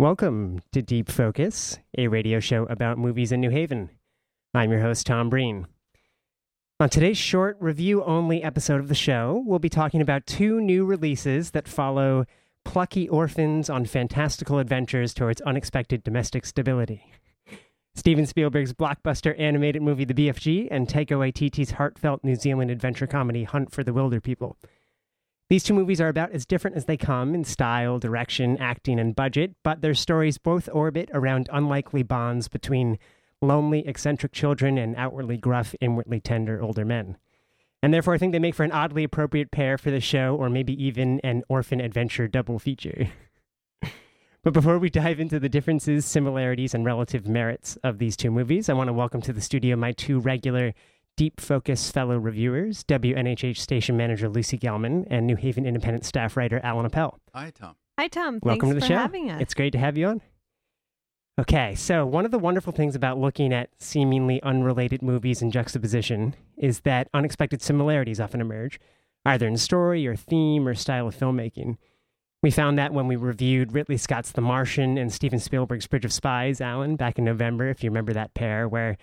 Welcome to Deep Focus, a radio show about movies in New Haven. I'm your host, Tom Breen. On today's short review only episode of the show, we'll be talking about two new releases that follow plucky orphans on fantastical adventures towards unexpected domestic stability. Steven Spielberg's blockbuster animated movie The BFG and Taika Waititi's heartfelt New Zealand adventure comedy Hunt for the Wilderpeople. These two movies are about as different as they come in style, direction, acting, and budget, but their stories both orbit around unlikely bonds between lonely, eccentric children and outwardly gruff, inwardly tender older men. And therefore, I think they make for an oddly appropriate pair for the show, or maybe even an orphan adventure double feature. but before we dive into the differences, similarities, and relative merits of these two movies, I want to welcome to the studio my two regular Deep Focus fellow reviewers, WNHH station manager Lucy Gellman and New Haven Independent staff writer Alan Appel. Hi, Tom. Hi, Tom. Welcome Thanks to the for show. having us. It's great to have you on. Okay, so one of the wonderful things about looking at seemingly unrelated movies in juxtaposition is that unexpected similarities often emerge, either in story or theme or style of filmmaking. We found that when we reviewed Ridley Scott's The Martian and Steven Spielberg's Bridge of Spies, Alan, back in November, if you remember that pair, where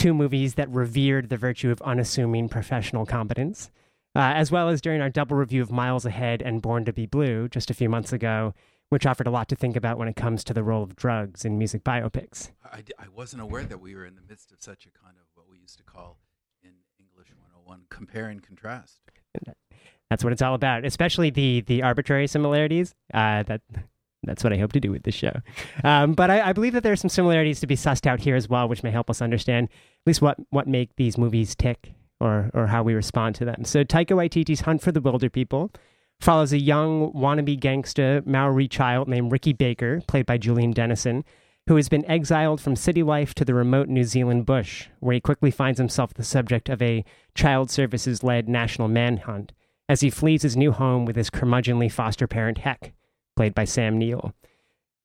two movies that revered the virtue of unassuming professional competence, uh, as well as during our double review of Miles Ahead and Born to Be Blue just a few months ago, which offered a lot to think about when it comes to the role of drugs in music biopics. I, I wasn't aware that we were in the midst of such a kind of what we used to call in English 101 compare and contrast. That's what it's all about, especially the the arbitrary similarities. Uh, that that's what I hope to do with this show. Um, but I, I, believe that there are some similarities to be sussed out here as well, which may help us understand at least what what make these movies tick or or how we respond to them. So Taika Waititi's Hunt for the Wilderpeople follows a young wannabe gangster Maori child named Ricky Baker, played by Julian Dennison, who has been exiled from city life to the remote New Zealand bush, where he quickly finds himself the subject of a child services led national manhunt as he flees his new home with his curmudgeonly foster parent Heck, played by Sam Neill.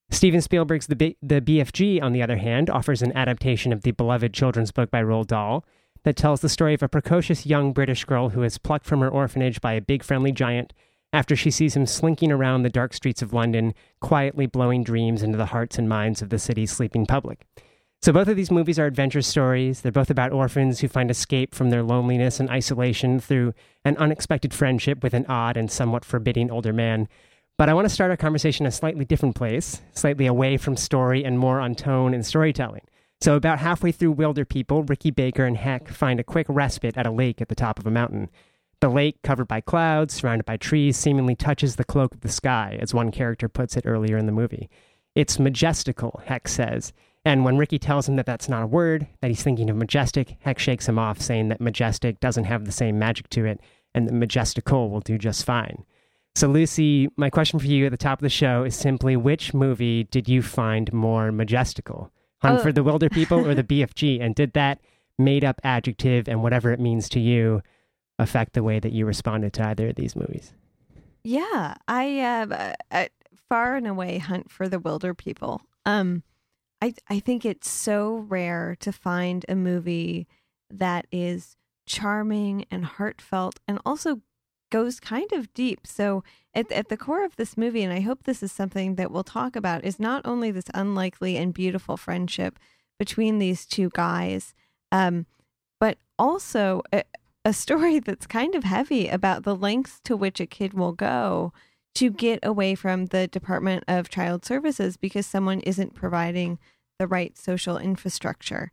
Steven Spielberg's the, B- the BFG, on the other hand, offers an adaptation of the beloved children's book by Roald Dahl that tells the story of a precocious young British girl who is plucked from her orphanage by a big friendly giant after she sees him slinking around the dark streets of London, quietly blowing dreams into the hearts and minds of the city's sleeping public. So, both of these movies are adventure stories. They're both about orphans who find escape from their loneliness and isolation through an unexpected friendship with an odd and somewhat forbidding older man. But I want to start our conversation a slightly different place, slightly away from story and more on tone and storytelling. So, about halfway through Wilder People, Ricky Baker and Heck find a quick respite at a lake at the top of a mountain. The lake, covered by clouds, surrounded by trees, seemingly touches the cloak of the sky, as one character puts it earlier in the movie. It's majestical, Heck says. And when Ricky tells him that that's not a word, that he's thinking of majestic, Heck shakes him off, saying that majestic doesn't have the same magic to it, and that majestical will do just fine. So, Lucy, my question for you at the top of the show is simply which movie did you find more majestical? Hunt Oh. for the Wilder People or the BFG? And did that made up adjective and whatever it means to you affect the way that you responded to either of these movies? yeah, I uh, uh, far and away hunt for the wilder people. Um, I I think it's so rare to find a movie that is charming and heartfelt and also goes kind of deep. So at at the core of this movie, and I hope this is something that we'll talk about, is not only this unlikely and beautiful friendship between these two guys, um, but also a, a story that's kind of heavy about the lengths to which a kid will go to get away from the Department of Child Services because someone isn't providing the right social infrastructure.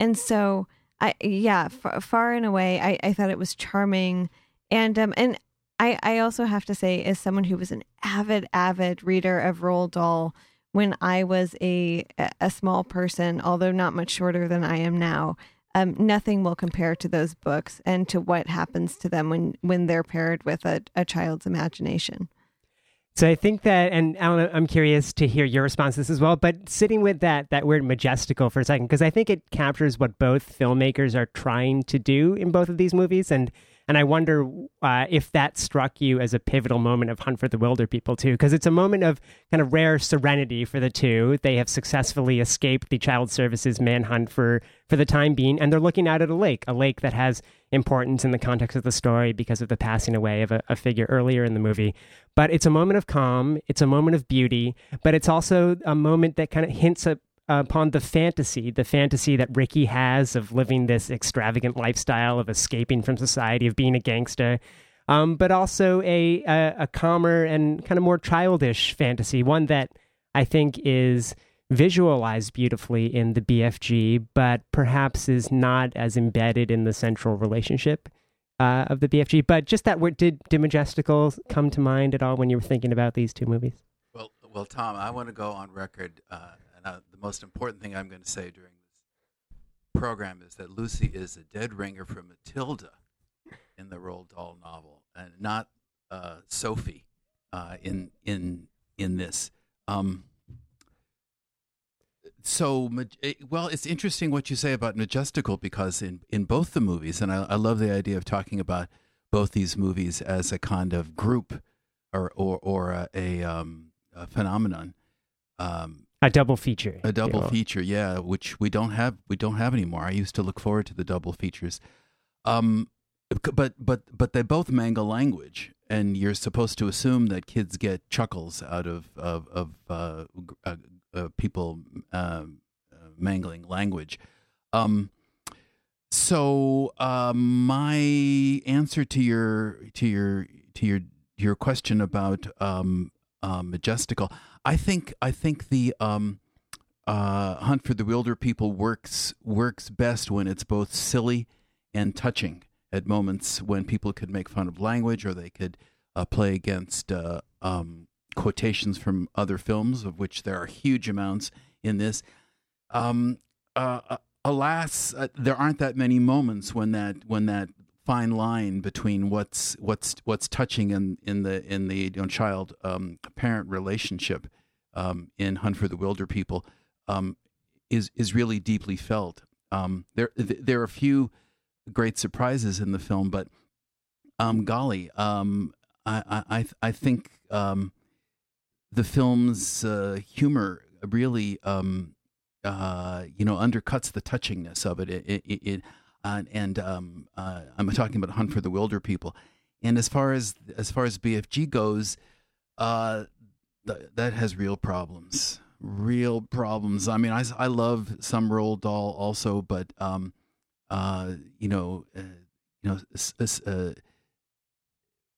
And so, I yeah, far, far and away, I, I thought it was charming, and um, and I I also have to say, as someone who was an avid avid reader of Roald Dahl when I was a a small person, although not much shorter than I am now. Um, nothing will compare to those books and to what happens to them when, when they're paired with a, a child's imagination. So I think that, and Alan, I'm curious to hear your response to this as well. But sitting with that that word majestical for a second, because I think it captures what both filmmakers are trying to do in both of these movies. And And I wonder uh, if that struck you as a pivotal moment of Hunt for the Wilder People, too, because it's a moment of kind of rare serenity for the two. They have successfully escaped the Child Services manhunt for for the time being, and they're looking out at a lake, a lake that has importance in the context of the story because of the passing away of a, a figure earlier in the movie. But it's a moment of calm, it's a moment of beauty, but it's also a moment that kind of hints at upon the fantasy, the fantasy that Ricky has of living this extravagant lifestyle, of escaping from society, of being a gangster, um, but also a, a, a calmer and kind of more childish fantasy, one that I think is visualized beautifully in the BFG, but perhaps is not as embedded in the central relationship uh, of the BFG. But just that word, did did Majestical come to mind at all when you were thinking about these two movies? Well, well, Tom, I want to go on record uh, uh, the most important thing I'm going to say during this program is that Lucy is a dead ringer for Matilda in the Roald Dahl novel, and not uh, Sophie uh, in in in this. Um, so, eh, well, it's interesting what you say about Majestical because in, in both the movies, and I, I love the idea of talking about both these movies as a kind of group or or, or a, a, um, a phenomenon. Um, a double feature. A double you know. feature, yeah, which we don't have. We don't have anymore. I used to look forward to the double features. Um, but but but they both mangle language, and you're supposed to assume that kids get chuckles out of of, of uh, uh, uh, people um, uh, mangling language. Um, so um, my answer to your to your to your your question about um, uh, majestical. I think I think the um, uh, Hunt for the Wilderpeople works works best when it's both silly and touching. At moments when people could make fun of language, or they could uh, play against uh, um, quotations from other films, of which there are huge amounts in this. Um, uh, uh, alas, there aren't that many moments when that when that fine line between what's what's what's touching in in the in the you know, child um, parent relationship um, in Hunt for the Wilderpeople um, is is really deeply felt. Um, there there are a few great surprises in the film, but um, golly, um, I I I think the film's uh, humor really uh, you know undercuts the touchingness of it. It, it, it uh, and um, uh, I'm talking about Hunt for the Wilder people. And as far as as far as BFG goes, uh, th- that has real problems, real problems. I mean, I, I love some Roald Dahl also, but um, uh, you know, uh, you know, uh,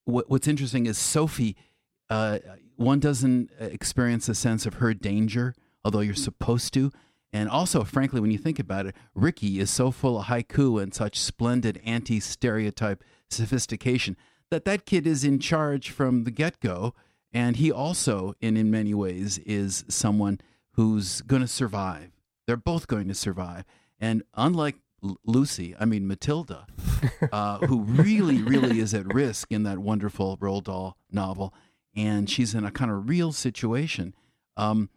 what, what's interesting is Sophie. one doesn't experience a sense of her danger, although you're supposed to. And also, frankly, when you think about it, Ricky is so full of haiku and such splendid anti stereotype sophistication that that kid is in charge from the get go. And he also, in, in many ways, is someone who's going to survive. They're both going to survive. And unlike L- Lucy, I mean, Matilda, uh, who really, really is at risk in that wonderful Roald Dahl novel, and she's in a kind of real situation. Um,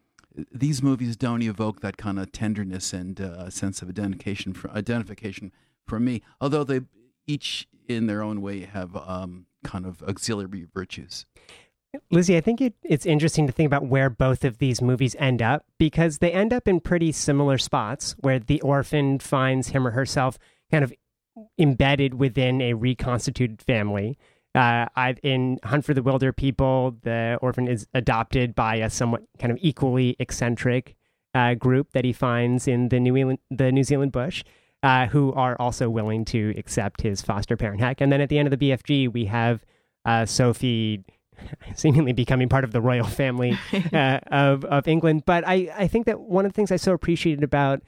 these movies don't evoke that kind of tenderness and uh, sense of identification for, identification for me, although they each in their own way have um, kind of auxiliary virtues. Lizzie, I think it, it's interesting to think about where both of these movies end up because they end up in pretty similar spots where the orphan finds him or herself kind of embedded within a reconstituted family. Uh, I, in Hunt for the Wilder People, the orphan is adopted by a somewhat kind of equally eccentric uh, group that he finds in the New, Zealand, the New Zealand bush, uh, who are also willing to accept his foster parent heck. And then at the end of the BFG, we have uh, Sophie seemingly becoming part of the royal family uh, of of England. But I, I think that one of the things I so appreciated about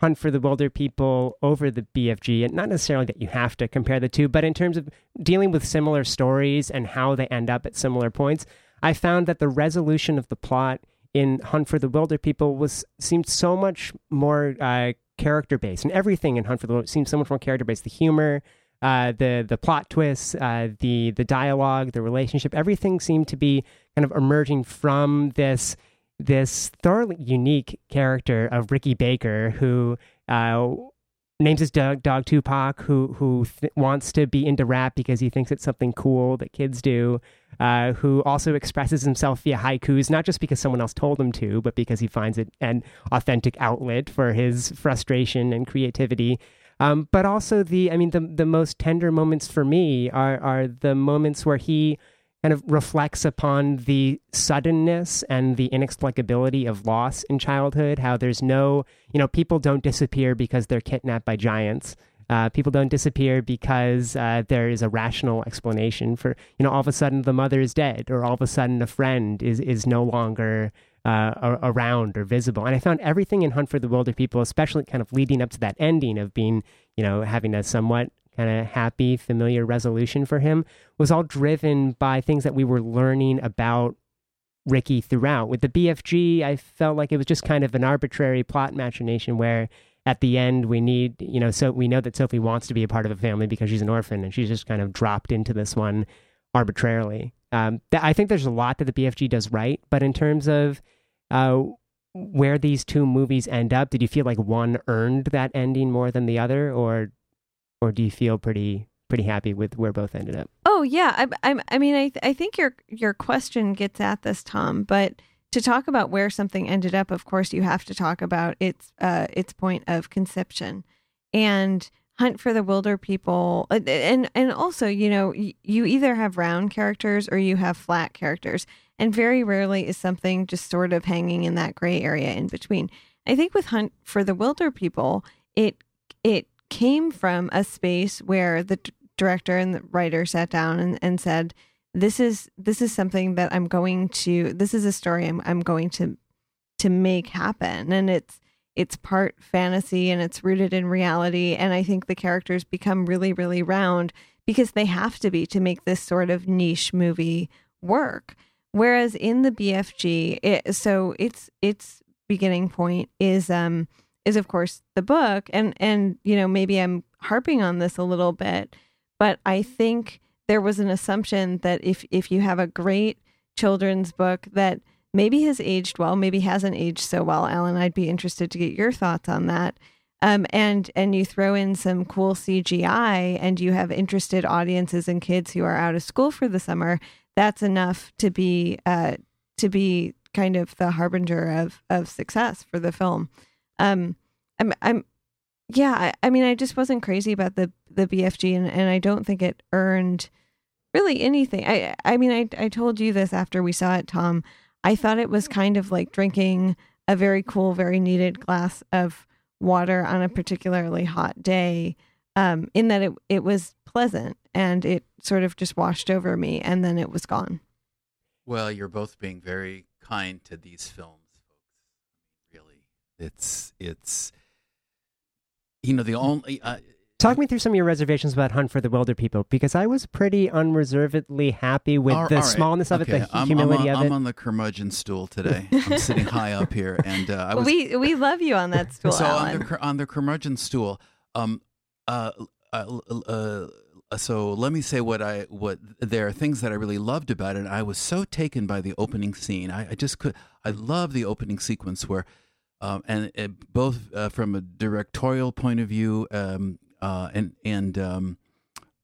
Hunt for the wilder people over the BFG, and not necessarily that you have to compare the two, but in terms of dealing with similar stories and how they end up at similar points, I found that the resolution of the plot in Hunt for the Wilderpeople was seemed so much more uh, character based, and everything in Hunt for the Wilder seemed so much more character based. The humor, uh, the the plot twists, uh, the the dialogue, the relationship, everything seemed to be kind of emerging from this this thoroughly unique character of Ricky Baker, who uh, names his dog, dog Tupac, who who th- wants to be into rap because he thinks it's something cool that kids do. Uh, who also expresses himself via haikus, not just because someone else told him to, but because he finds it an authentic outlet for his frustration and creativity. Um, but also the, I mean, the the most tender moments for me are are the moments where he kind of reflects upon the suddenness and the inexplicability of loss in childhood. How there's no, you know, people don't disappear because they're kidnapped by giants. Uh, people don't disappear because uh, there is a rational explanation for, you know, all of a sudden the mother is dead, or all of a sudden a friend is is no longer uh, around or visible. And I found everything in Hunt for the Wilder People, especially kind of leading up to that ending of being, you know, having a somewhat kind of happy, familiar resolution for him, was all driven by things that we were learning about Ricky throughout. With the BFG, I felt like it was just kind of an arbitrary plot machination where at the end we need, you know, so we know that Sophie wants to be a part of a family because she's an orphan and she's just kind of dropped into this one arbitrarily. Um, th- I think there's a lot that the BFG does right, but in terms of uh, where these two movies end up, did you feel like one earned that ending more than the other, or or do you feel pretty pretty happy with where both ended up? Oh yeah, I, I, I mean, I, I think your your question gets at this, Tom. But to talk about where something ended up, of course, you have to talk about its uh, its point of conception, and Hunt for the wilder people and and also, you know, you either have round characters or you have flat characters, and very rarely is something just sort of hanging in that gray area in between. I think with Hunt for the wilder people it it came from a space where the d- director and the writer sat down and, and said, "This is this is something that I'm going to. This is a story I'm I'm going to to make happen, and it's." it's part fantasy and it's rooted in reality. And I think the characters become really, really round because they have to be to make this sort of niche movie work. Whereas in the BFG, it, so its its beginning point is um is of course the book, and and you know maybe I'm harping on this a little bit, but I think there was an assumption that if if you have a great children's book that maybe has aged well, maybe hasn't aged so well. Alan, I'd be interested to get your thoughts on that. Um, and and you throw in some cool CGI, and you have interested audiences and kids who are out of school for the summer. That's enough to be uh, to be kind of the harbinger of of success for the film. Um, I'm I'm yeah. I, I mean, I just wasn't crazy about the the BFG, and, and I don't think it earned really anything. I I mean, I I told you this after we saw it, Tom. I thought it was kind of like drinking a very cool, very needed glass of water on a particularly hot day. Um, in that it it was pleasant and it sort of just washed over me, and then it was gone. Well, you're both being very kind to these films, it's it's you know the only. Uh, Talk me through some of your reservations about Hunt for the Wilderpeople because I was pretty unreservedly happy with all, the all right. smallness of okay. it, the I'm, humility I'm on, of it. I'm on the curmudgeon stool today. I'm sitting high up here, and uh, I was we we love you on that stool, so Alan. on the on the curmudgeon stool. Um, uh, uh, uh, so let me say what I what there are things that I really loved about it. I was so taken by the opening scene. I, I just could. I love the opening sequence where, um, and uh, both uh, from a directorial point of view, um, uh, and and um,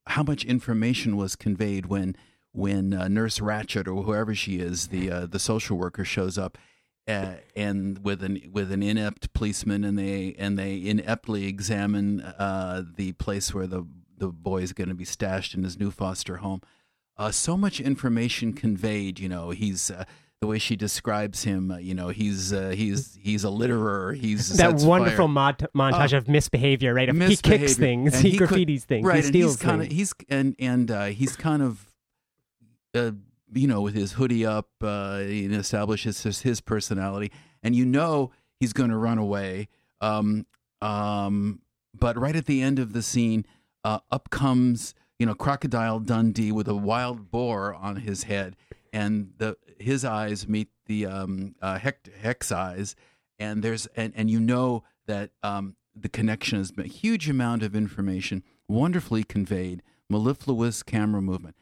how much information was conveyed when when uh, Nurse Ratched or whoever she is, the uh, the social worker shows up, uh, and with an with an inept policeman, and they and they ineptly examine uh, the place where the the boy is going to be stashed in his new foster home. So much information conveyed. You know, he's the way she describes him. Uh, you know, he's uh, he's he's a litterer. He's that wonderful mod- montage Oh. of misbehavior, right? Of he kicks things, And he, he could- graffitis things, right he and steals he's kind of he's and and uh, he's kind of uh, you know with his hoodie up uh, he establishes his, his personality and you know he's going to run away um, um, but right at the end of the scene uh, up comes you know crocodile dundee with a wild boar on his head and the his eyes meet the um, uh, Heck's, Heck's eyes and there's and, and you know that um, the connection is a huge amount of information wonderfully conveyed mellifluous camera movement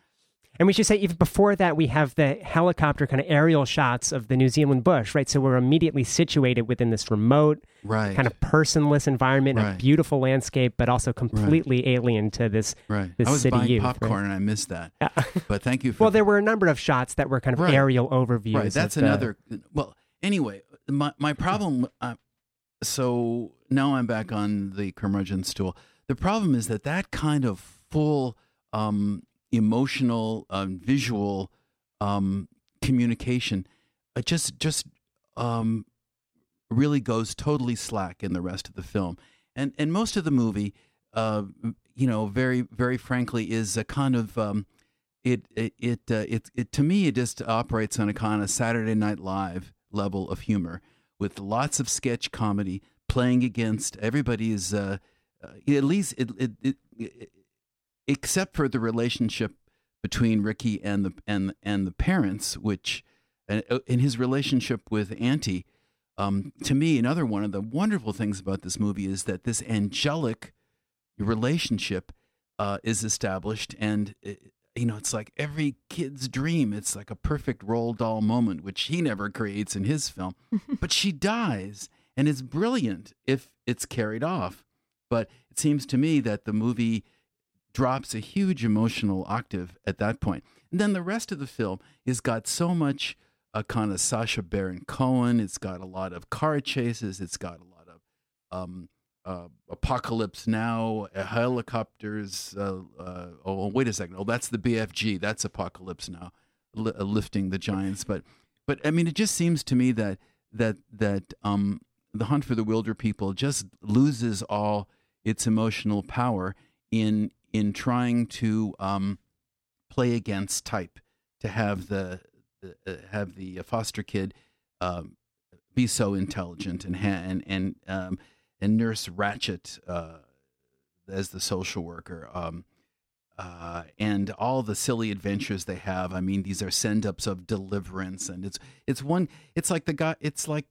And we should say, even before that, we have the helicopter kind of aerial shots of the New Zealand bush, right? So we're immediately situated within this remote, right. kind of personless environment, a beautiful landscape, but also completely alien to this. right. this I was city buying youth, right? popcorn and I missed that. But thank you for Well, there were a number of shots that were kind of Right. aerial overviews. Right. That's the- another. Well, anyway, my my problem. Uh, so now I'm back on the curmudgeon stool. The problem is that that kind of full um, emotional, um, visual um, communication, uh, just just um, really goes totally slack in the rest of the film, and and most of the movie, uh, you know, very very frankly, is a kind of um, it it it, uh, it it to me it just operates on a kind of Saturday Night Live level of humor with lots of sketch comedy playing against everybody's uh, uh, at least it, it, it, it except for the relationship between Ricky and the and and the parents which uh, in his relationship with Auntie um, to me another one of the wonderful things about this movie is that this angelic relationship uh, is established and uh, you know it's like every kid's dream. It's like a perfect Roald Dahl moment which he never creates in his film but she dies and it's brilliant if it's carried off. But it seems to me that the movie drops a huge emotional octave at that point. and then the rest of the film has got so much uh, kind of Sacha Baron Cohen. It's got a lot of car chases. It's got a lot of um, uh, apocalypse now uh, helicopters uh, uh, oh wait a second. Oh that's the bfg that's apocalypse now li- lifting the giants. But but i mean it just seems to me that that that um the hunt for the wilder people just loses all its emotional power in in trying to um play against type to have the uh, have the foster kid um, be so intelligent and ha- and and um, and Nurse Ratched uh, as the social worker, um, uh, and all the silly adventures they have. I mean, these are send ups of deliverance, and it's it's one. It's like the guy. It's like,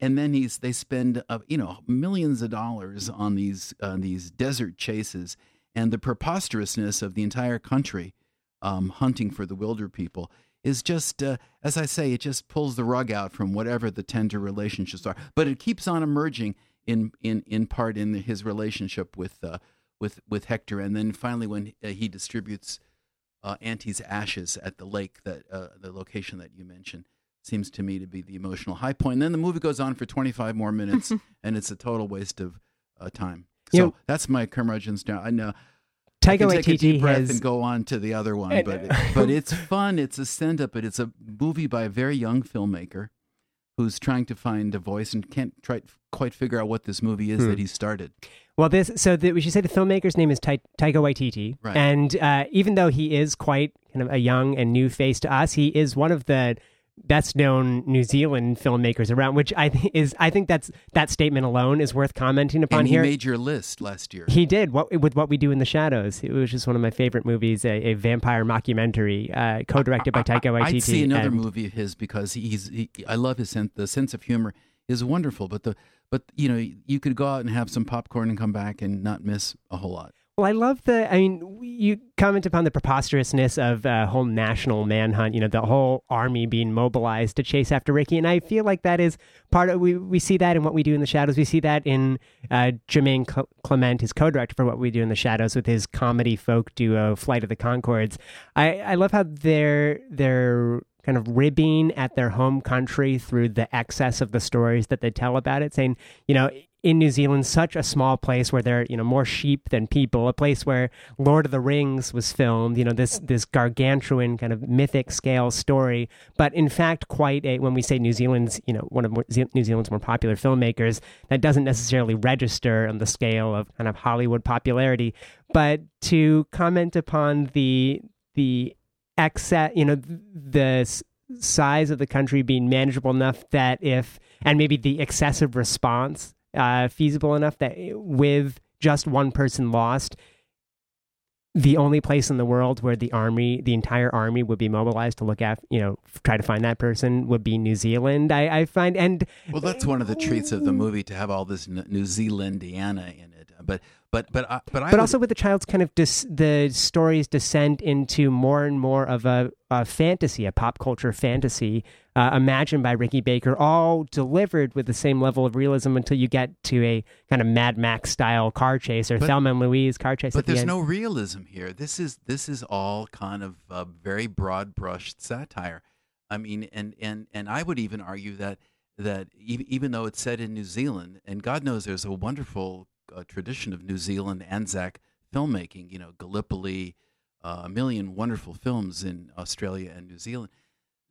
and then he's they spend uh, you know millions of dollars on these on these desert chases, and the preposterousness of the entire country um, hunting for the wilder people is just, uh, as I say, it just pulls the rug out from whatever the tender relationships are. But it keeps on emerging in in in part in his relationship with uh, with with Hector, and then finally when uh, he distributes uh, Auntie's ashes at the lake, that uh, the location that you mentioned seems to me to be the emotional high point. And then the movie goes on for 25 more minutes, and it's a total waste of uh, time. So You know- that's my curmudgeon's down. I know. Taika I can take a deep breath has and go on to the other one, but but it's fun. It's a send up, but it's a movie by a very young filmmaker who's trying to find a voice and can't try quite figure out what this movie is Hmm. that he started. Well, this so the, we should say the filmmaker's name is Ta- Taika Waititi, Right. and uh, even though he is quite kind of a young and new face to us, he is one of the best known New Zealand filmmakers around. Which I think is I think that's that statement alone is worth commenting upon and he here. made your list last year. He did what with what we do in the shadows. It was just one of my favorite movies, a, a vampire mockumentary, uh, co-directed by Taika Waititi. I'd see another and- movie of his because he's he, I love his sense the sense of humor is wonderful, but the but you know you could go out and have some popcorn and come back and not miss a whole lot. Well, I love the. I mean, you comment upon the preposterousness of a whole national manhunt. You know, the whole army being mobilized to chase after Ricky, and I feel like that is part of. We we see that in what we do in the shadows. We see that in uh, Jermaine Cle- Clement, his co-director for what we do in the shadows, with his comedy folk duo Flight of the Conchords. I I love how they're they're kind of ribbing at their home country through the excess of the stories that they tell about it, saying, you know, in New Zealand, such a small place where there are, you know, more sheep than people, a place where Lord of the Rings was filmed, you know, this this gargantuan kind of mythic scale story, but in fact quite a when we say New Zealand's, you know, one of New Zealand's more popular filmmakers, that doesn't necessarily register on the scale of kind of Hollywood popularity, but to comment upon the the excess, you know, the size of the country being manageable enough that if and maybe the excessive response uh, feasible enough that with just one person lost, the only place in the world where the army, the entire army, would be mobilized to look at, you know, try to find that person would be New Zealand. I, I find, and Well, that's one of the treats of the movie to have all this New Zealandiana in it. But but but I, but I but would- also with the child's kind of dis- the stories descend into more and more of a, a fantasy, a pop culture fantasy uh, imagined by Ricky Baker, all delivered with the same level of realism until you get to a kind of Mad Max style car chase or But- Thelma and Louise car chase. But at the there's no realism here. This is this is all kind of uh, very broad brushed satire. I mean, and and and I would even argue that that even though it's set in New Zealand, and God knows there's a wonderful uh, tradition of New Zealand Anzac filmmaking. You know, Gallipoli, uh, a million wonderful films in Australia and New Zealand.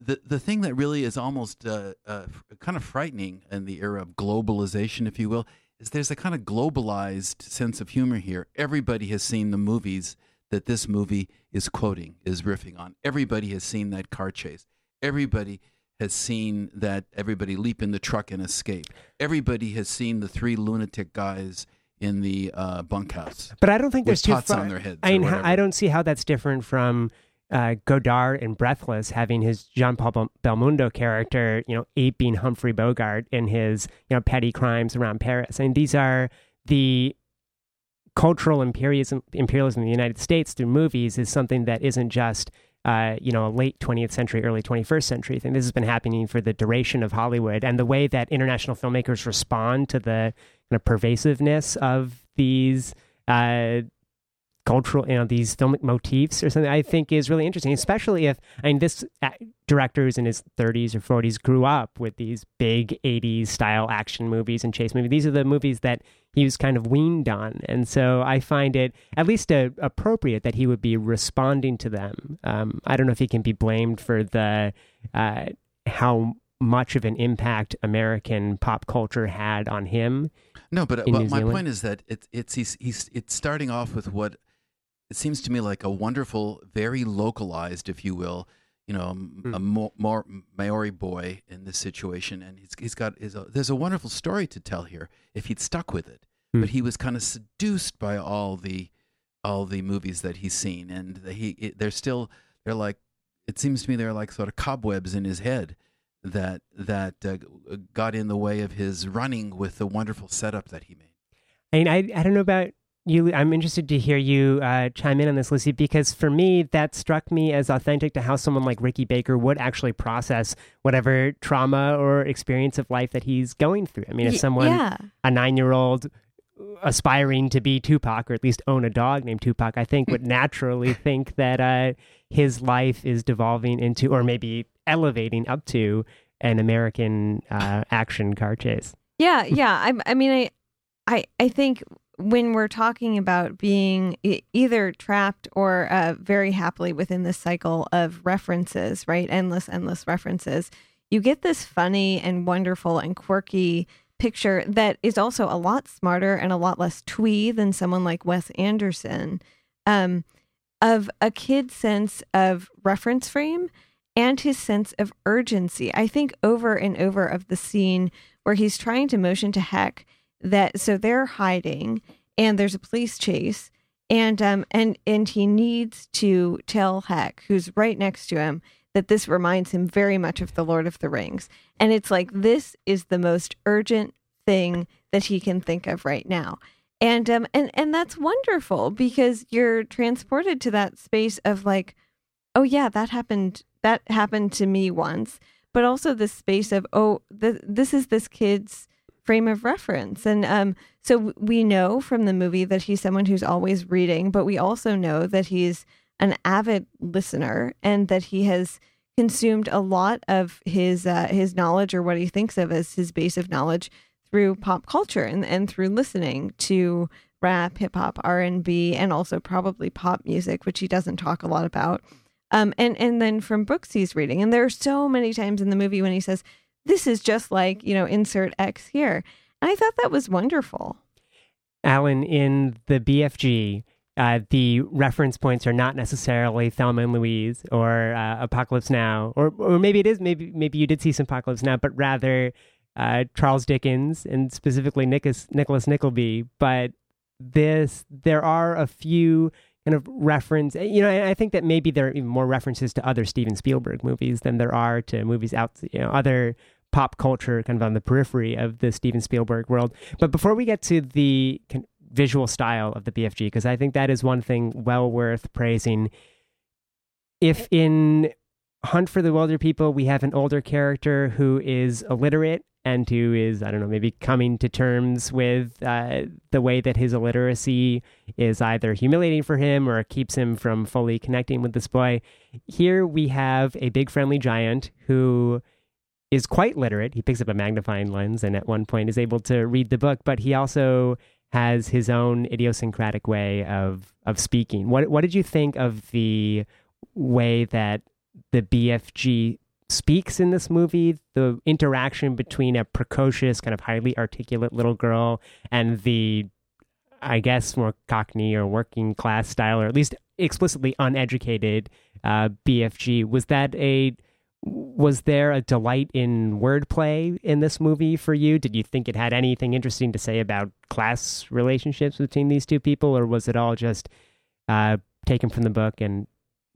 The the thing that really is almost uh, uh, kind of frightening in the era of globalization, if you will, is there's a kind of globalized sense of humor here. Everybody has seen the movies that this movie is quoting, is riffing on. Everybody has seen that car chase. Everybody has seen that everybody leap in the truck and escape. Everybody has seen the three lunatic guys in the uh, bunkhouse. But I don't think there's too pots far. on their heads I mean. I don't see how that's different from uh, Godard in Breathless having his Jean Paul Belmondo character, you know, aping Humphrey Bogart in his you know petty crimes around Paris. I mean, these are the cultural imperialism imperialism in the United States through movies is something that isn't just uh, you know a late 20th century, early 21st century thing. This has been happening for the duration of Hollywood, and the way that international filmmakers respond to the kind of pervasiveness of these. Uh, cultural, you know, these filmic motifs or something, I think is really interesting, especially if, I mean, this uh, director who's in his 30s or 40s grew up with these big 80s style action movies and chase movies. These are the movies that he was kind of weaned on. And so I find it at least uh, appropriate that he would be responding to them. Um, I don't know if he can be blamed for the, uh, how much of an impact American pop culture had on him. No, but, but my Zealand? point is that it, it's he's, he's it's starting off with what it seems to me like a wonderful, very localized, if you will, you know, m- a Mm. more, Maori boy in this situation, and he's he's got is a, there's a wonderful story to tell here if he'd stuck with it, Mm. but he was kind of seduced by all the all the movies that he's seen, and he it, they're still they're like it seems to me they're like sort of cobwebs in his head that that uh, got in the way of his running with the wonderful setup that he made. I mean, I, I don't know about you. I'm interested to hear you uh, chime in on this, Lucy, because for me, that struck me as authentic to how someone like Ricky Baker would actually process whatever trauma or experience of life that he's going through. I mean, if someone, yeah. a nine year old, aspiring to be Tupac or at least own a dog named Tupac, I think would naturally think that uh, his life is devolving into, or maybe elevating up to, an American uh, action car chase. Yeah, yeah. I, I mean, I, I, I think when we're talking about being either trapped or uh, very happily within this cycle of references, right? Endless, endless references. You get this funny and wonderful and quirky picture that is also a lot smarter and a lot less twee than someone like Wes Anderson, um, of a kid's sense of reference frame and his sense of urgency. I think over and over of the scene where he's trying to motion to Heck that so they're hiding and there's a police chase and um and and he needs to tell Heck who's right next to him that this reminds him very much of the Lord of the Rings. And it's like this is the most urgent thing that he can think of right now. And um and and that's wonderful because you're transported to that space of like oh yeah that happened that happened to me once. But also this space of oh th- this is this kid's frame of reference and um so we know from the movie that he's someone who's always reading but we also know that he's an avid listener and that he has consumed a lot of his uh, his knowledge or what he thinks of as his base of knowledge through pop culture and, and through listening to rap hip hop r&b and also probably pop music which he doesn't talk a lot about um, and and then from books he's reading. And there are so many times in the movie when he says, "This is just like you know, insert X here." And I thought that was wonderful. Alan, in the BFG, uh, the reference points are not necessarily Thelma and Louise or uh, Apocalypse Now, or or maybe it is. Maybe maybe you did see some Apocalypse Now, but rather uh, Charles Dickens and specifically Nicholas Nicholas Nickleby. But this, there are a few kind of reference. Eh, you know, I think that maybe there are even more references to other Steven Spielberg movies than there are to movies out, you know, other pop culture kind of on the periphery of the Steven Spielberg world. But before we get to the visual style of the BFG because I think that is one thing well worth praising. If eh. in Hunt for the Wilder People, we have an older character who is illiterate and who is I don't know maybe coming to terms with uh, the way that his illiteracy is either humiliating for him or keeps him from fully connecting with this boy. Here we have a big friendly giant who is quite literate. He picks up a magnifying lens and at one point is able to read the book, but he also has his own idiosyncratic way of of speaking. What what did you think of the way that the BFG speaks in this movie? The interaction between a precocious, kind of highly articulate little girl and the I guess more Cockney or working class style, or at least explicitly uneducated uh, BFG. Was that a was there a delight in wordplay in this movie for you? Did you think it had anything interesting to say about class relationships between these two people, or was it all just uh, taken from the book and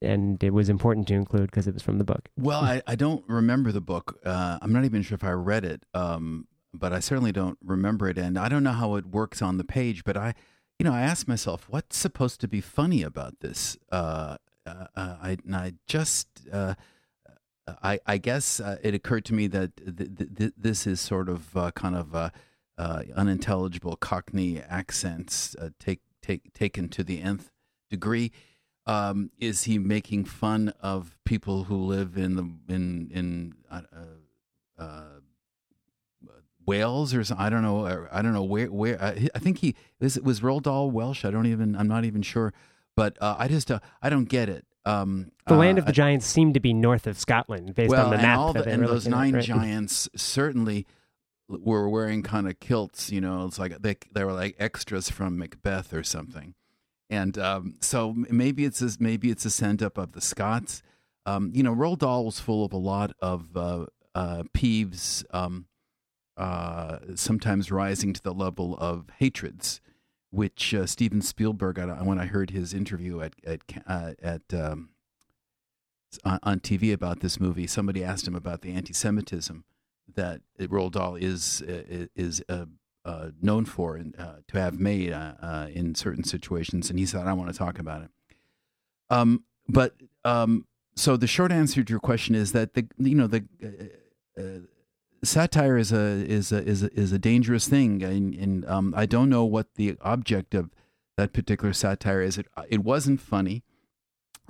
and it was important to include because it was from the book? Well, I, I don't remember the book. Uh, I'm not even sure if I read it, um, but I certainly don't remember it, and I don't know how it works on the page. But I, you know, I asked myself, what's supposed to be funny about this? Uh, uh, uh I, I just uh, I, I guess uh, it occurred to me that th- th- th- this is sort of uh, kind of unintelligible Cockney accents take, take, taken to the nth degree. Um, is he making fun of people who live in the in in uh, Wales or something? I don't know. I don't know where where. I think he was. Was Roald Dahl Welsh? I don't even. I'm not even sure. But I just I don't get it. Um, the land of uh, the giants seemed to be north of Scotland, based well, on the map. And, all the, and those nine at, right? giants certainly were wearing kind of kilts. You know, it's like they they were like extras from Macbeth or something. And um, so maybe it's a, maybe it's a send up of the Scots. Um, you know, Roald Dahl was full of a lot of uh, uh, peeves, um, uh, sometimes rising to the level of hatreds which uh, Steven Spielberg, when I heard his interview at at uh, at um, on TV about this movie, somebody asked him about the anti-Semitism that Roald Dahl is is uh, uh, known for and uh, to have made uh, in certain situations, and he said, "I want to talk about it." Um, but um, so the short answer to your question is that the you know the satire is a is a is a, is a dangerous thing, and, and um, I don't know what the object of that particular satire is. It it wasn't funny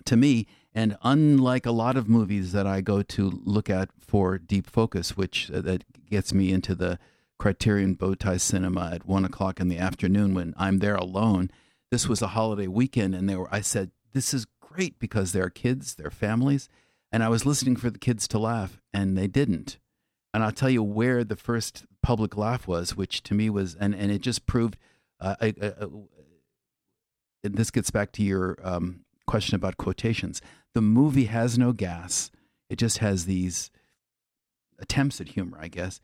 to me, and unlike a lot of movies that I go to look at for deep focus, which uh, that gets me into the Criterion Bowtie Cinema at one o'clock in the afternoon when I'm there alone. This was a holiday weekend, and they were. I said, "This is great because there are kids, there are families." And I was listening for the kids to laugh, and they didn't and I'll tell you where the first public laugh was, which to me was, and, and it just proved. Uh, I, I, I, this gets back to your um, question about quotations. The movie has no gas; it just has these attempts at humor, I guess.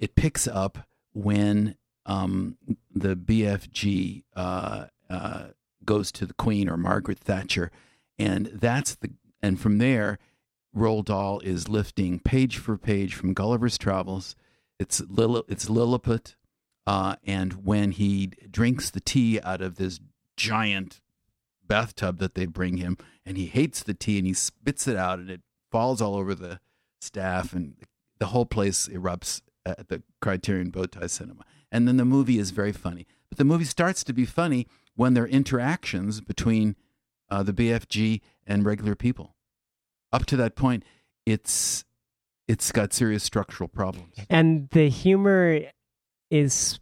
It picks up when um, the BFG uh, uh, goes to the Queen or Margaret Thatcher, and that's the and from there Roald Dahl is lifting page for page from Gulliver's Travels. It's Lil- it's Lilliput, uh, and when he drinks the tea out of this giant bathtub that they bring him, and he hates the tea, and he spits it out, and it falls all over the staff, and the whole place erupts at the Criterion Bowtie Cinema. And then the movie is very funny, but the movie starts to be funny when there are interactions between uh, the BFG and regular people up to that point, it's it's got serious structural problems. And the humor is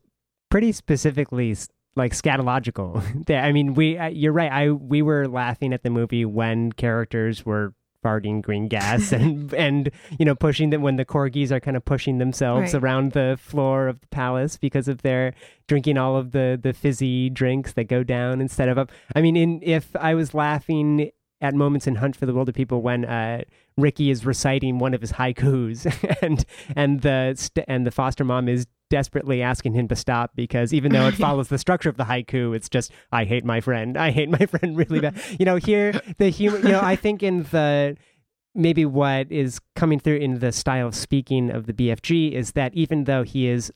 pretty specifically like scatological. I mean, we uh, you're right. I we were laughing at the movie when characters were farting green gas and and you know pushing them when the corgis are kind of pushing themselves right. around the floor of the palace because of their drinking all of the the fizzy drinks that go down instead of up. I mean, in if I was laughing at moments in Hunt for the Wilder People when uh, Ricky is reciting one of his haikus, and and the st- and the foster mom is desperately asking him to stop because even though it follows the structure of the haiku, it's just I hate my friend, I hate my friend really bad. You know, here the humor. You know, I think in the maybe what is coming through in the style of speaking of the BFG is that even though he is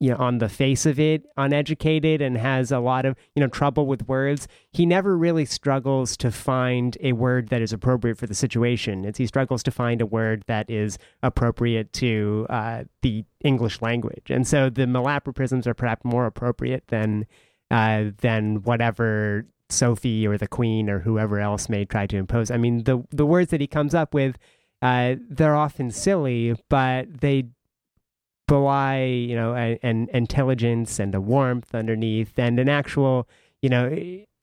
you know, on the face of it, uneducated and has a lot of, you know, trouble with words, he never really struggles to find a word that is appropriate for the situation. It's he struggles to find a word that is appropriate to uh, the English language. And so the malapropisms are perhaps more appropriate than uh, than whatever Sophie or the Queen or whoever else may try to impose. I mean, the the words that he comes up with, uh, they're often silly, but they belie, you know, an intelligence and a warmth underneath and an actual, you know,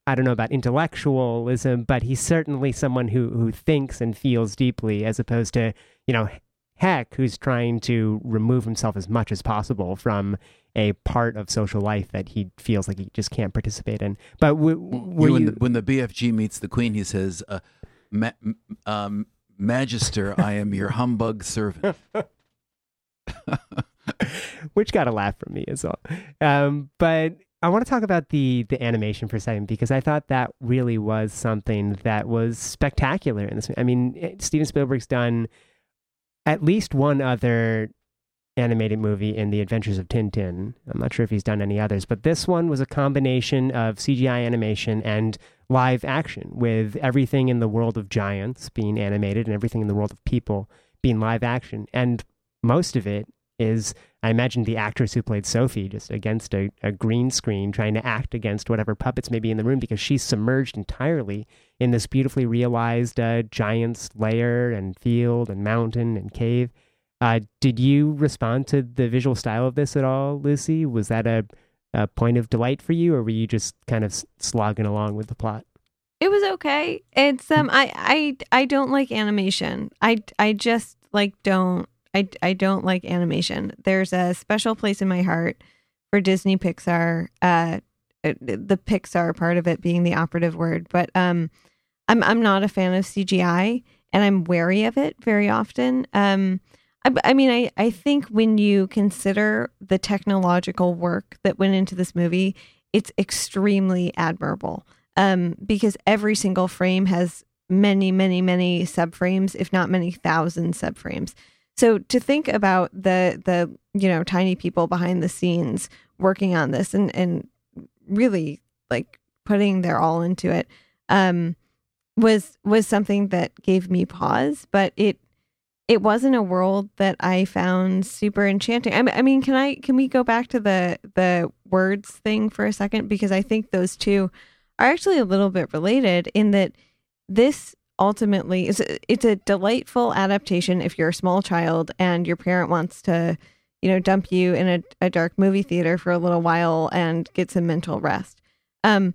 I don't know about intellectualism, but he's certainly someone who who thinks and feels deeply, as opposed to, you know, Heck, who's trying to remove himself as much as possible from a part of social life that he feels like he just can't participate in. But w- when, you... the, when, the, BFG meets the Queen, he says, uh, Ma- um, "Majester, I am your humbug servant." which got a laugh from me as well. Um, but I want to talk about the the animation for a second because I thought that really was something that was spectacular in this. I mean, Steven Spielberg's done at least one other animated movie in The Adventures of Tintin. I'm not sure if he's done any others, but this one was a combination of CGI animation and live action, with everything in the world of giants being animated and everything in the world of people being live action. And most of it is I imagine the actress who played Sophie just against a, a, green screen trying to act against whatever puppets may be in the room because she's submerged entirely in this beautifully realized uh, giant's lair and field and mountain and cave. Uh, did you respond to the visual style of this at all, Lucy? Was that a, a point of delight for you, or were you just kind of slogging along with the plot? It was okay. It's um, I I I don't like animation. I I just like don't I, I don't like animation. There's a special place in my heart for Disney Pixar. Uh, uh, the Pixar part of it being the operative word, but um, I'm I'm not a fan of CGI, and I'm wary of it very often. Um, I, I mean, I I think when you consider the technological work that went into this movie, it's extremely admirable. Um, because every single frame has many, many, many subframes, if not many thousand subframes. So to think about the the you know tiny people behind the scenes working on this and and really like putting their all into it um, was was something that gave me pause, but it it wasn't a world that I found super enchanting. I, mean, can I can we go back to the the words thing for a second because I think those two are actually a little bit related in that this ultimately it's a, it's a delightful adaptation if you're a small child and your parent wants to you know dump you in a, a dark movie theater for a little while and get some mental rest. Um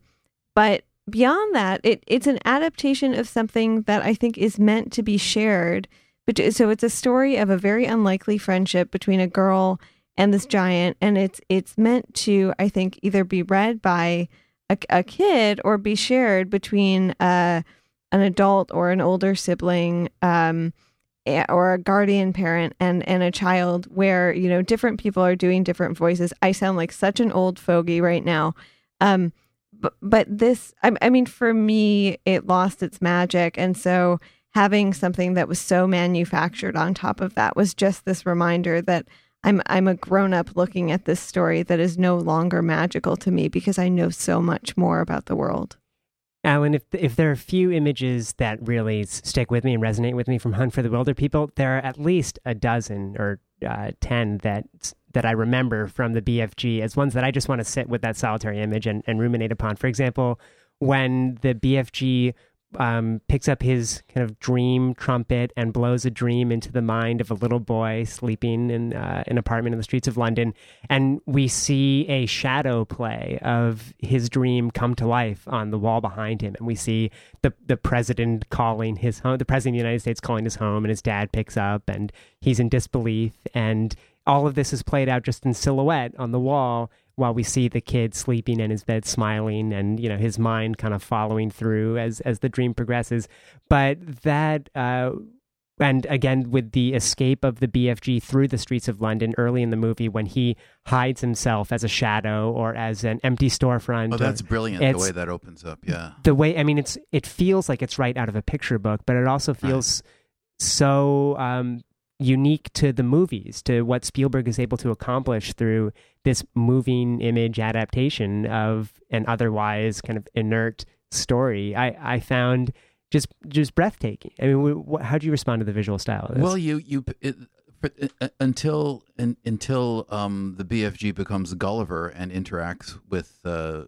but beyond that it it's an adaptation of something that i think is meant to be shared but so it's a story of a very unlikely friendship between a girl and this giant and it's it's meant to i think either be read by a, a kid or be shared between uh an adult or an older sibling um, or a guardian parent and and a child where you know different people are doing different voices. I sound like such an old fogey right now. Um but but this I, I mean for me it lost its magic. And so having something that was so manufactured on top of that was just this reminder that I'm I'm a grown up looking at this story that is no longer magical to me because I know so much more about the world. Alan, if if there are a few images that really stick with me and resonate with me from Hunt for the Wilderpeople, there are at least a dozen or uh, ten that that I remember from the BFG as ones that I just want to sit with that solitary image and, and ruminate upon. For example, when the BFG um, picks up his kind of dream trumpet and blows a dream into the mind of a little boy sleeping in uh, an apartment in the streets of London. And we see a shadow play of his dream come to life on the wall behind him. And we see the, the president calling his home, the president of the United States calling his home, and his dad picks up and he's in disbelief. And all of this is played out just in silhouette on the wall while we see the kid sleeping in his bed smiling and you know his mind kind of following through as as the dream progresses but that uh and again with the escape of the BFG through the streets of London early in the movie when he hides himself as a shadow or as an empty storefront. Oh, that's brilliant the way that opens up. Yeah. The way I mean it's it feels like it's right out of a picture book, but it also feels right. so um unique to the movies, to what Spielberg is able to accomplish through this moving image adaptation of an otherwise kind of inert story. I I found just just breathtaking. I mean, how do you respond to the visual style of this? Well, you you it, uh, until in, until um, the BFG becomes Gulliver and interacts with uh,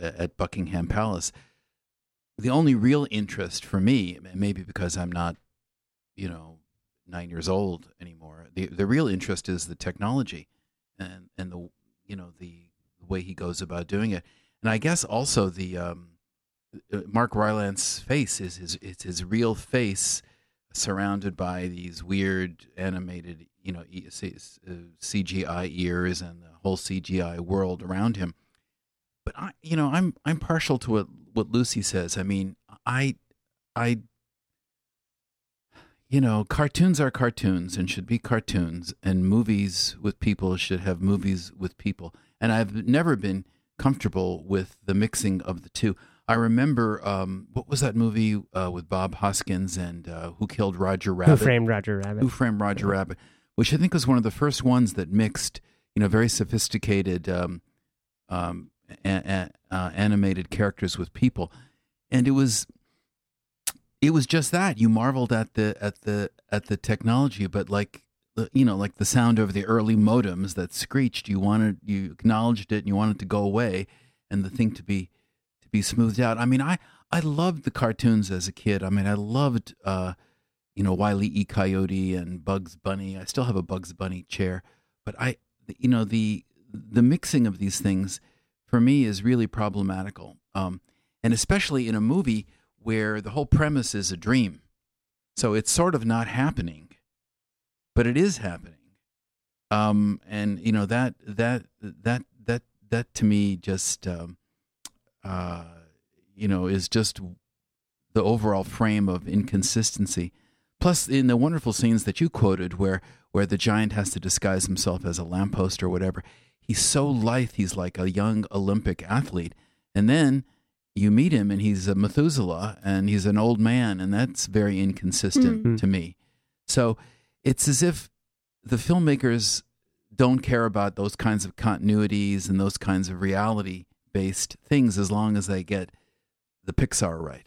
at Buckingham Palace, the only real interest for me, maybe because I'm not, you know, nine years old anymore. The the real interest is the technology, and and the you know the, way he goes about doing it, and I guess also the um, uh, Mark Rylance face is his it's his real face surrounded by these weird animated, you know, CGI uh, ears and the whole CGI world around him. But I, you know, I'm I'm partial to what what Lucy says. I mean, I I you know, cartoons are cartoons and should be cartoons, and movies with people should have movies with people. And I've never been comfortable with the mixing of the two. I remember um, what was that movie uh, with Bob Hoskins and uh, Who Killed Roger Rabbit? Who Framed Roger Rabbit? Who Framed Roger yeah. Rabbit? Which I think was one of the first ones that mixed, you know, very sophisticated um, um, a- a- uh, animated characters with people, and it was it was just that you marveled at the at the at the technology, but like you know, like the sound of the early modems that screeched, you wanted you acknowledged it and you wanted to go away, and the thing to be to be smoothed out. I mean, I I loved the cartoons as a kid. I mean, I loved uh, you know Wile E. Coyote and Bugs Bunny. I still have a Bugs Bunny chair, but I you know the the mixing of these things for me is really problematical, um, and especially in a movie where the whole premise is a dream, so it's sort of not happening, but it is happening. Um, and you know that that that that that to me just um, uh, you know, is just the overall frame of inconsistency. Plus, in the wonderful scenes that you quoted, where where the giant has to disguise himself as a lamppost or whatever, he's so lithe. He's like a young Olympic athlete, and then you meet him, and he's a Methuselah, and he's an old man, and that's very inconsistent mm-hmm. to me. So it's as if the filmmakers don't care about those kinds of continuities and those kinds of reality based things as long as they get the Pixar right.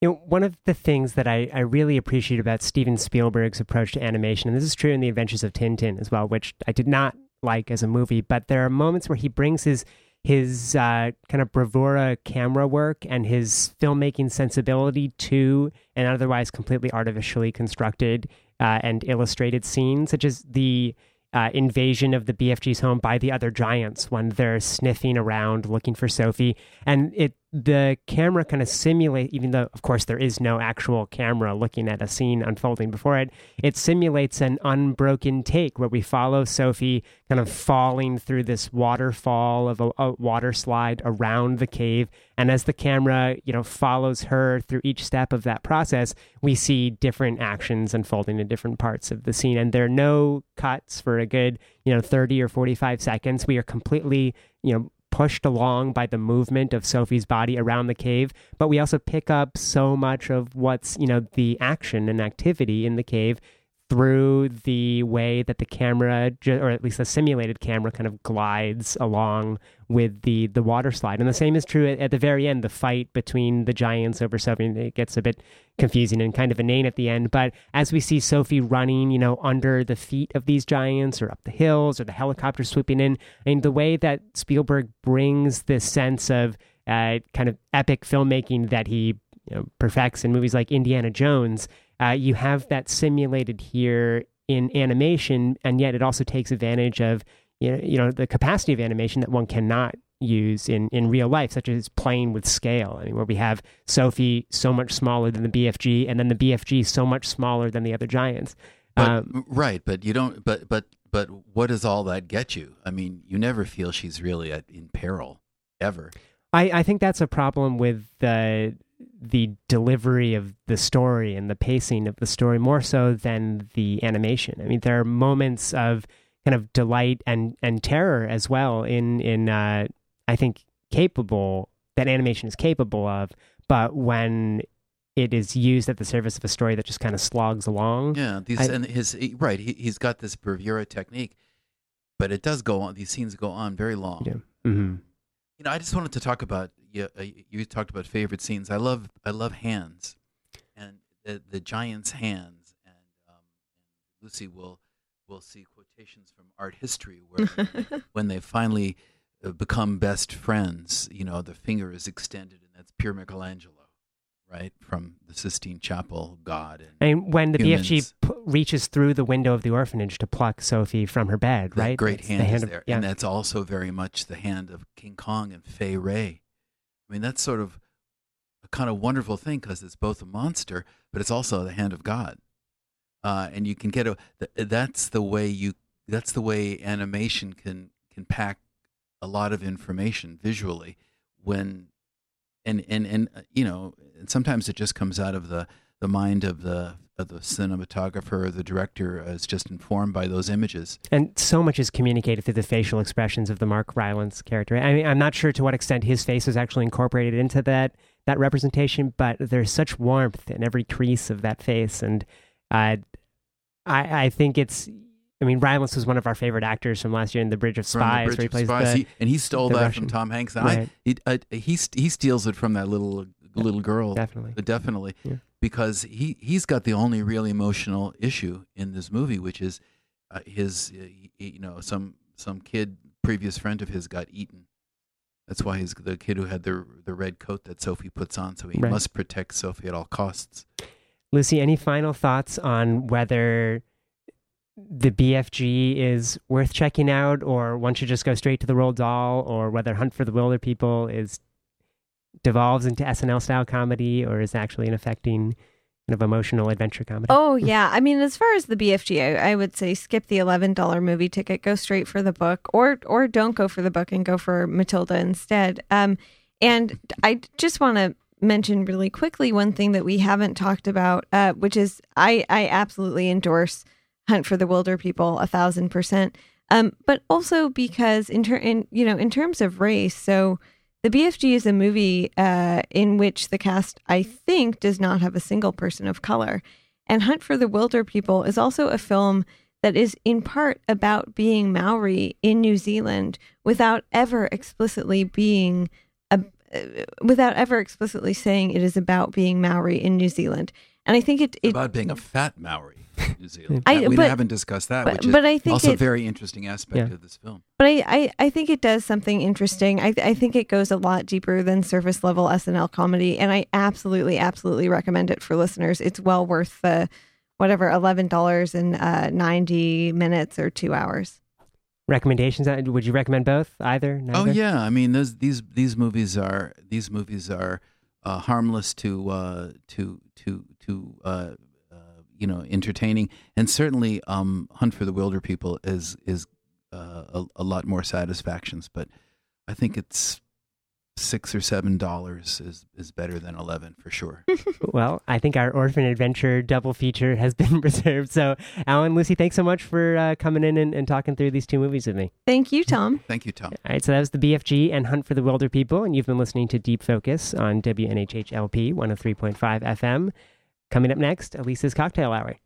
You know, one of the things that I, I really appreciate about Steven Spielberg's approach to animation, and this is true in The Adventures of Tintin as well, which I did not like as a movie, but there are moments where he brings his his uh, kind of bravura camera work and his filmmaking sensibility to an otherwise completely artificially constructed uh, and illustrated scene, such as the uh, invasion of the BFG's home by the other giants when they're sniffing around looking for Sophie. And it the camera kind of simulate even though of course there is no actual camera looking at a scene unfolding before it it simulates an unbroken take where we follow sophie kind of falling through this waterfall of a, a, water slide around the cave. And as the camera you know follows her through each step of that process we see different actions unfolding in different parts of the scene. And there are no cuts for a good you know 30 or 45 seconds. We are completely you know pushed along by the movement of Sophie's body around the cave, but we also pick up so much of what's, you know, the action and activity in the cave through the way that the camera, or at least the simulated camera, kind of glides along with the the water slide. And the same is true at, at the very end. The fight between the giants over Sophie it gets a bit confusing and kind of inane at the end. But as we see Sophie running, you know, under the feet of these giants, or up the hills, or the helicopter swooping in, I mean, the way that Spielberg brings this sense of uh, kind of epic filmmaking that he you know, perfects in movies like Indiana Jones uh, you have that simulated here in animation, and yet it also takes advantage of you know, you know the capacity of animation that one cannot use in, in real life, such as playing with scale. I mean, where we have Sophie so much smaller than the BFG, and then the BFG so much smaller than the other giants. But, um, right, but you don't. But but but what does all that get you? I mean, you never feel she's really at, in peril ever. I, I think that's a problem with the the delivery of the story and the pacing of the story more so than the animation. I mean, there are moments of kind of delight and and terror as well in in uh, I think capable that animation is capable of, but when it is used at the service of a story that just kind of slogs along. Yeah, these I, and his right, he, he's got this bravura technique. but it does go on. These scenes go on very long. Yeah. hmm You know, I just wanted to talk about you. Uh, you talked about favorite scenes. I love I love hands, and the the giant's hands, and um, Lucy will will see quotations from art history where when they finally uh, become best friends, you know, the finger is extended, and that's pure Michelangelo, right from the Sistine Chapel God. And I mean, when the BFG p- reaches through the window of the orphanage to pluck Sophie from her bed, that right? great That's the hand, is of- there, yeah. and that's also very much the hand of King Kong and Fay Wray. I mean, that's sort of a kind of wonderful thing because it's both a monster, but it's also the hand of God. Uh, and you can get a. That's the way you. That's the way animation can can pack a lot of information visually when, and and and uh, you know, sometimes it just comes out of the the mind of the of the cinematographer or the director is just informed by those images. And so much is communicated through the facial expressions of the Mark Rylance character. I mean, I'm not sure to what extent his face is actually incorporated into that that representation, but there's such warmth in every crease of that face, and uh, I I think it's. I mean, Rylance was one of our favorite actors from last year in The Bridge of Spies, Bridge where he of plays Spies. the He- and he stole that Russian- from Tom Hanks. And Right. I, he, uh, he he steals it from that little little girl, definitely. definitely, Yeah. Because he he's got the only real emotional issue in this movie, which is uh, his uh, you know some some kid previous friend of his got eaten. That's why he's the kid who had the the red coat that Sophie puts on, so he Right. must protect Sophie at all costs. Lucy, any final thoughts on whether the BFG is worth checking out, or one should just go straight to the Roald Dahl, or whether Hunt for the Wilderpeople is devolves into SNL style comedy, or is actually an affecting kind of emotional adventure comedy? Oh yeah, I mean, as far as the BFG, I, I would say skip the eleven dollar movie ticket, go straight for the book, or or don't go for the book and go for Matilda instead. Um, and I just want to mention really quickly one thing that we haven't talked about, uh, which is I I absolutely endorse Hunt for the Wilderpeople a thousand percent. Um, but also because in ter- in you know in terms of race, so the BFG is a movie uh, in which the cast, I think, does not have a single person of color. And Hunt for the Wilderpeople is also a film that is in part about being Maori in New Zealand without ever explicitly being a, uh, without ever explicitly saying it is about being Maori in New Zealand. And I think it, it about being a fat Maori New Zealand. I- we but- haven't discussed that, but- which is but I think also a it- very interesting aspect Yeah. of this film. But I, I, I think it does something interesting. I, I think it goes a lot deeper than surface level SNL comedy, and I absolutely, absolutely recommend it for listeners. It's well worth the whatever eleven dollars and uh, ninety minutes or two hours. Recommendations? Uh, Would you recommend both? Either? Oh yeah, I mean those these these movies are these movies are uh, harmless to uh, to to to uh, you know entertaining, and certainly um, Hunt for the Wilderpeople is is uh, a, a lot more satisfactions. But I think it's six or seven dollars is is better than eleven for sure. Well, I think our orphan adventure double feature has been reserved. So, Alan, Lucy, thanks so much for uh, coming in and, and talking through these two movies with me. Thank you, Tom. Thank you, Tom. All right, so that was the BFG and Hunt for the Wilderpeople, and you've been listening to Deep Focus on WNHHLP 103.5 FM. Coming up next, Elisa's Cocktail Hour.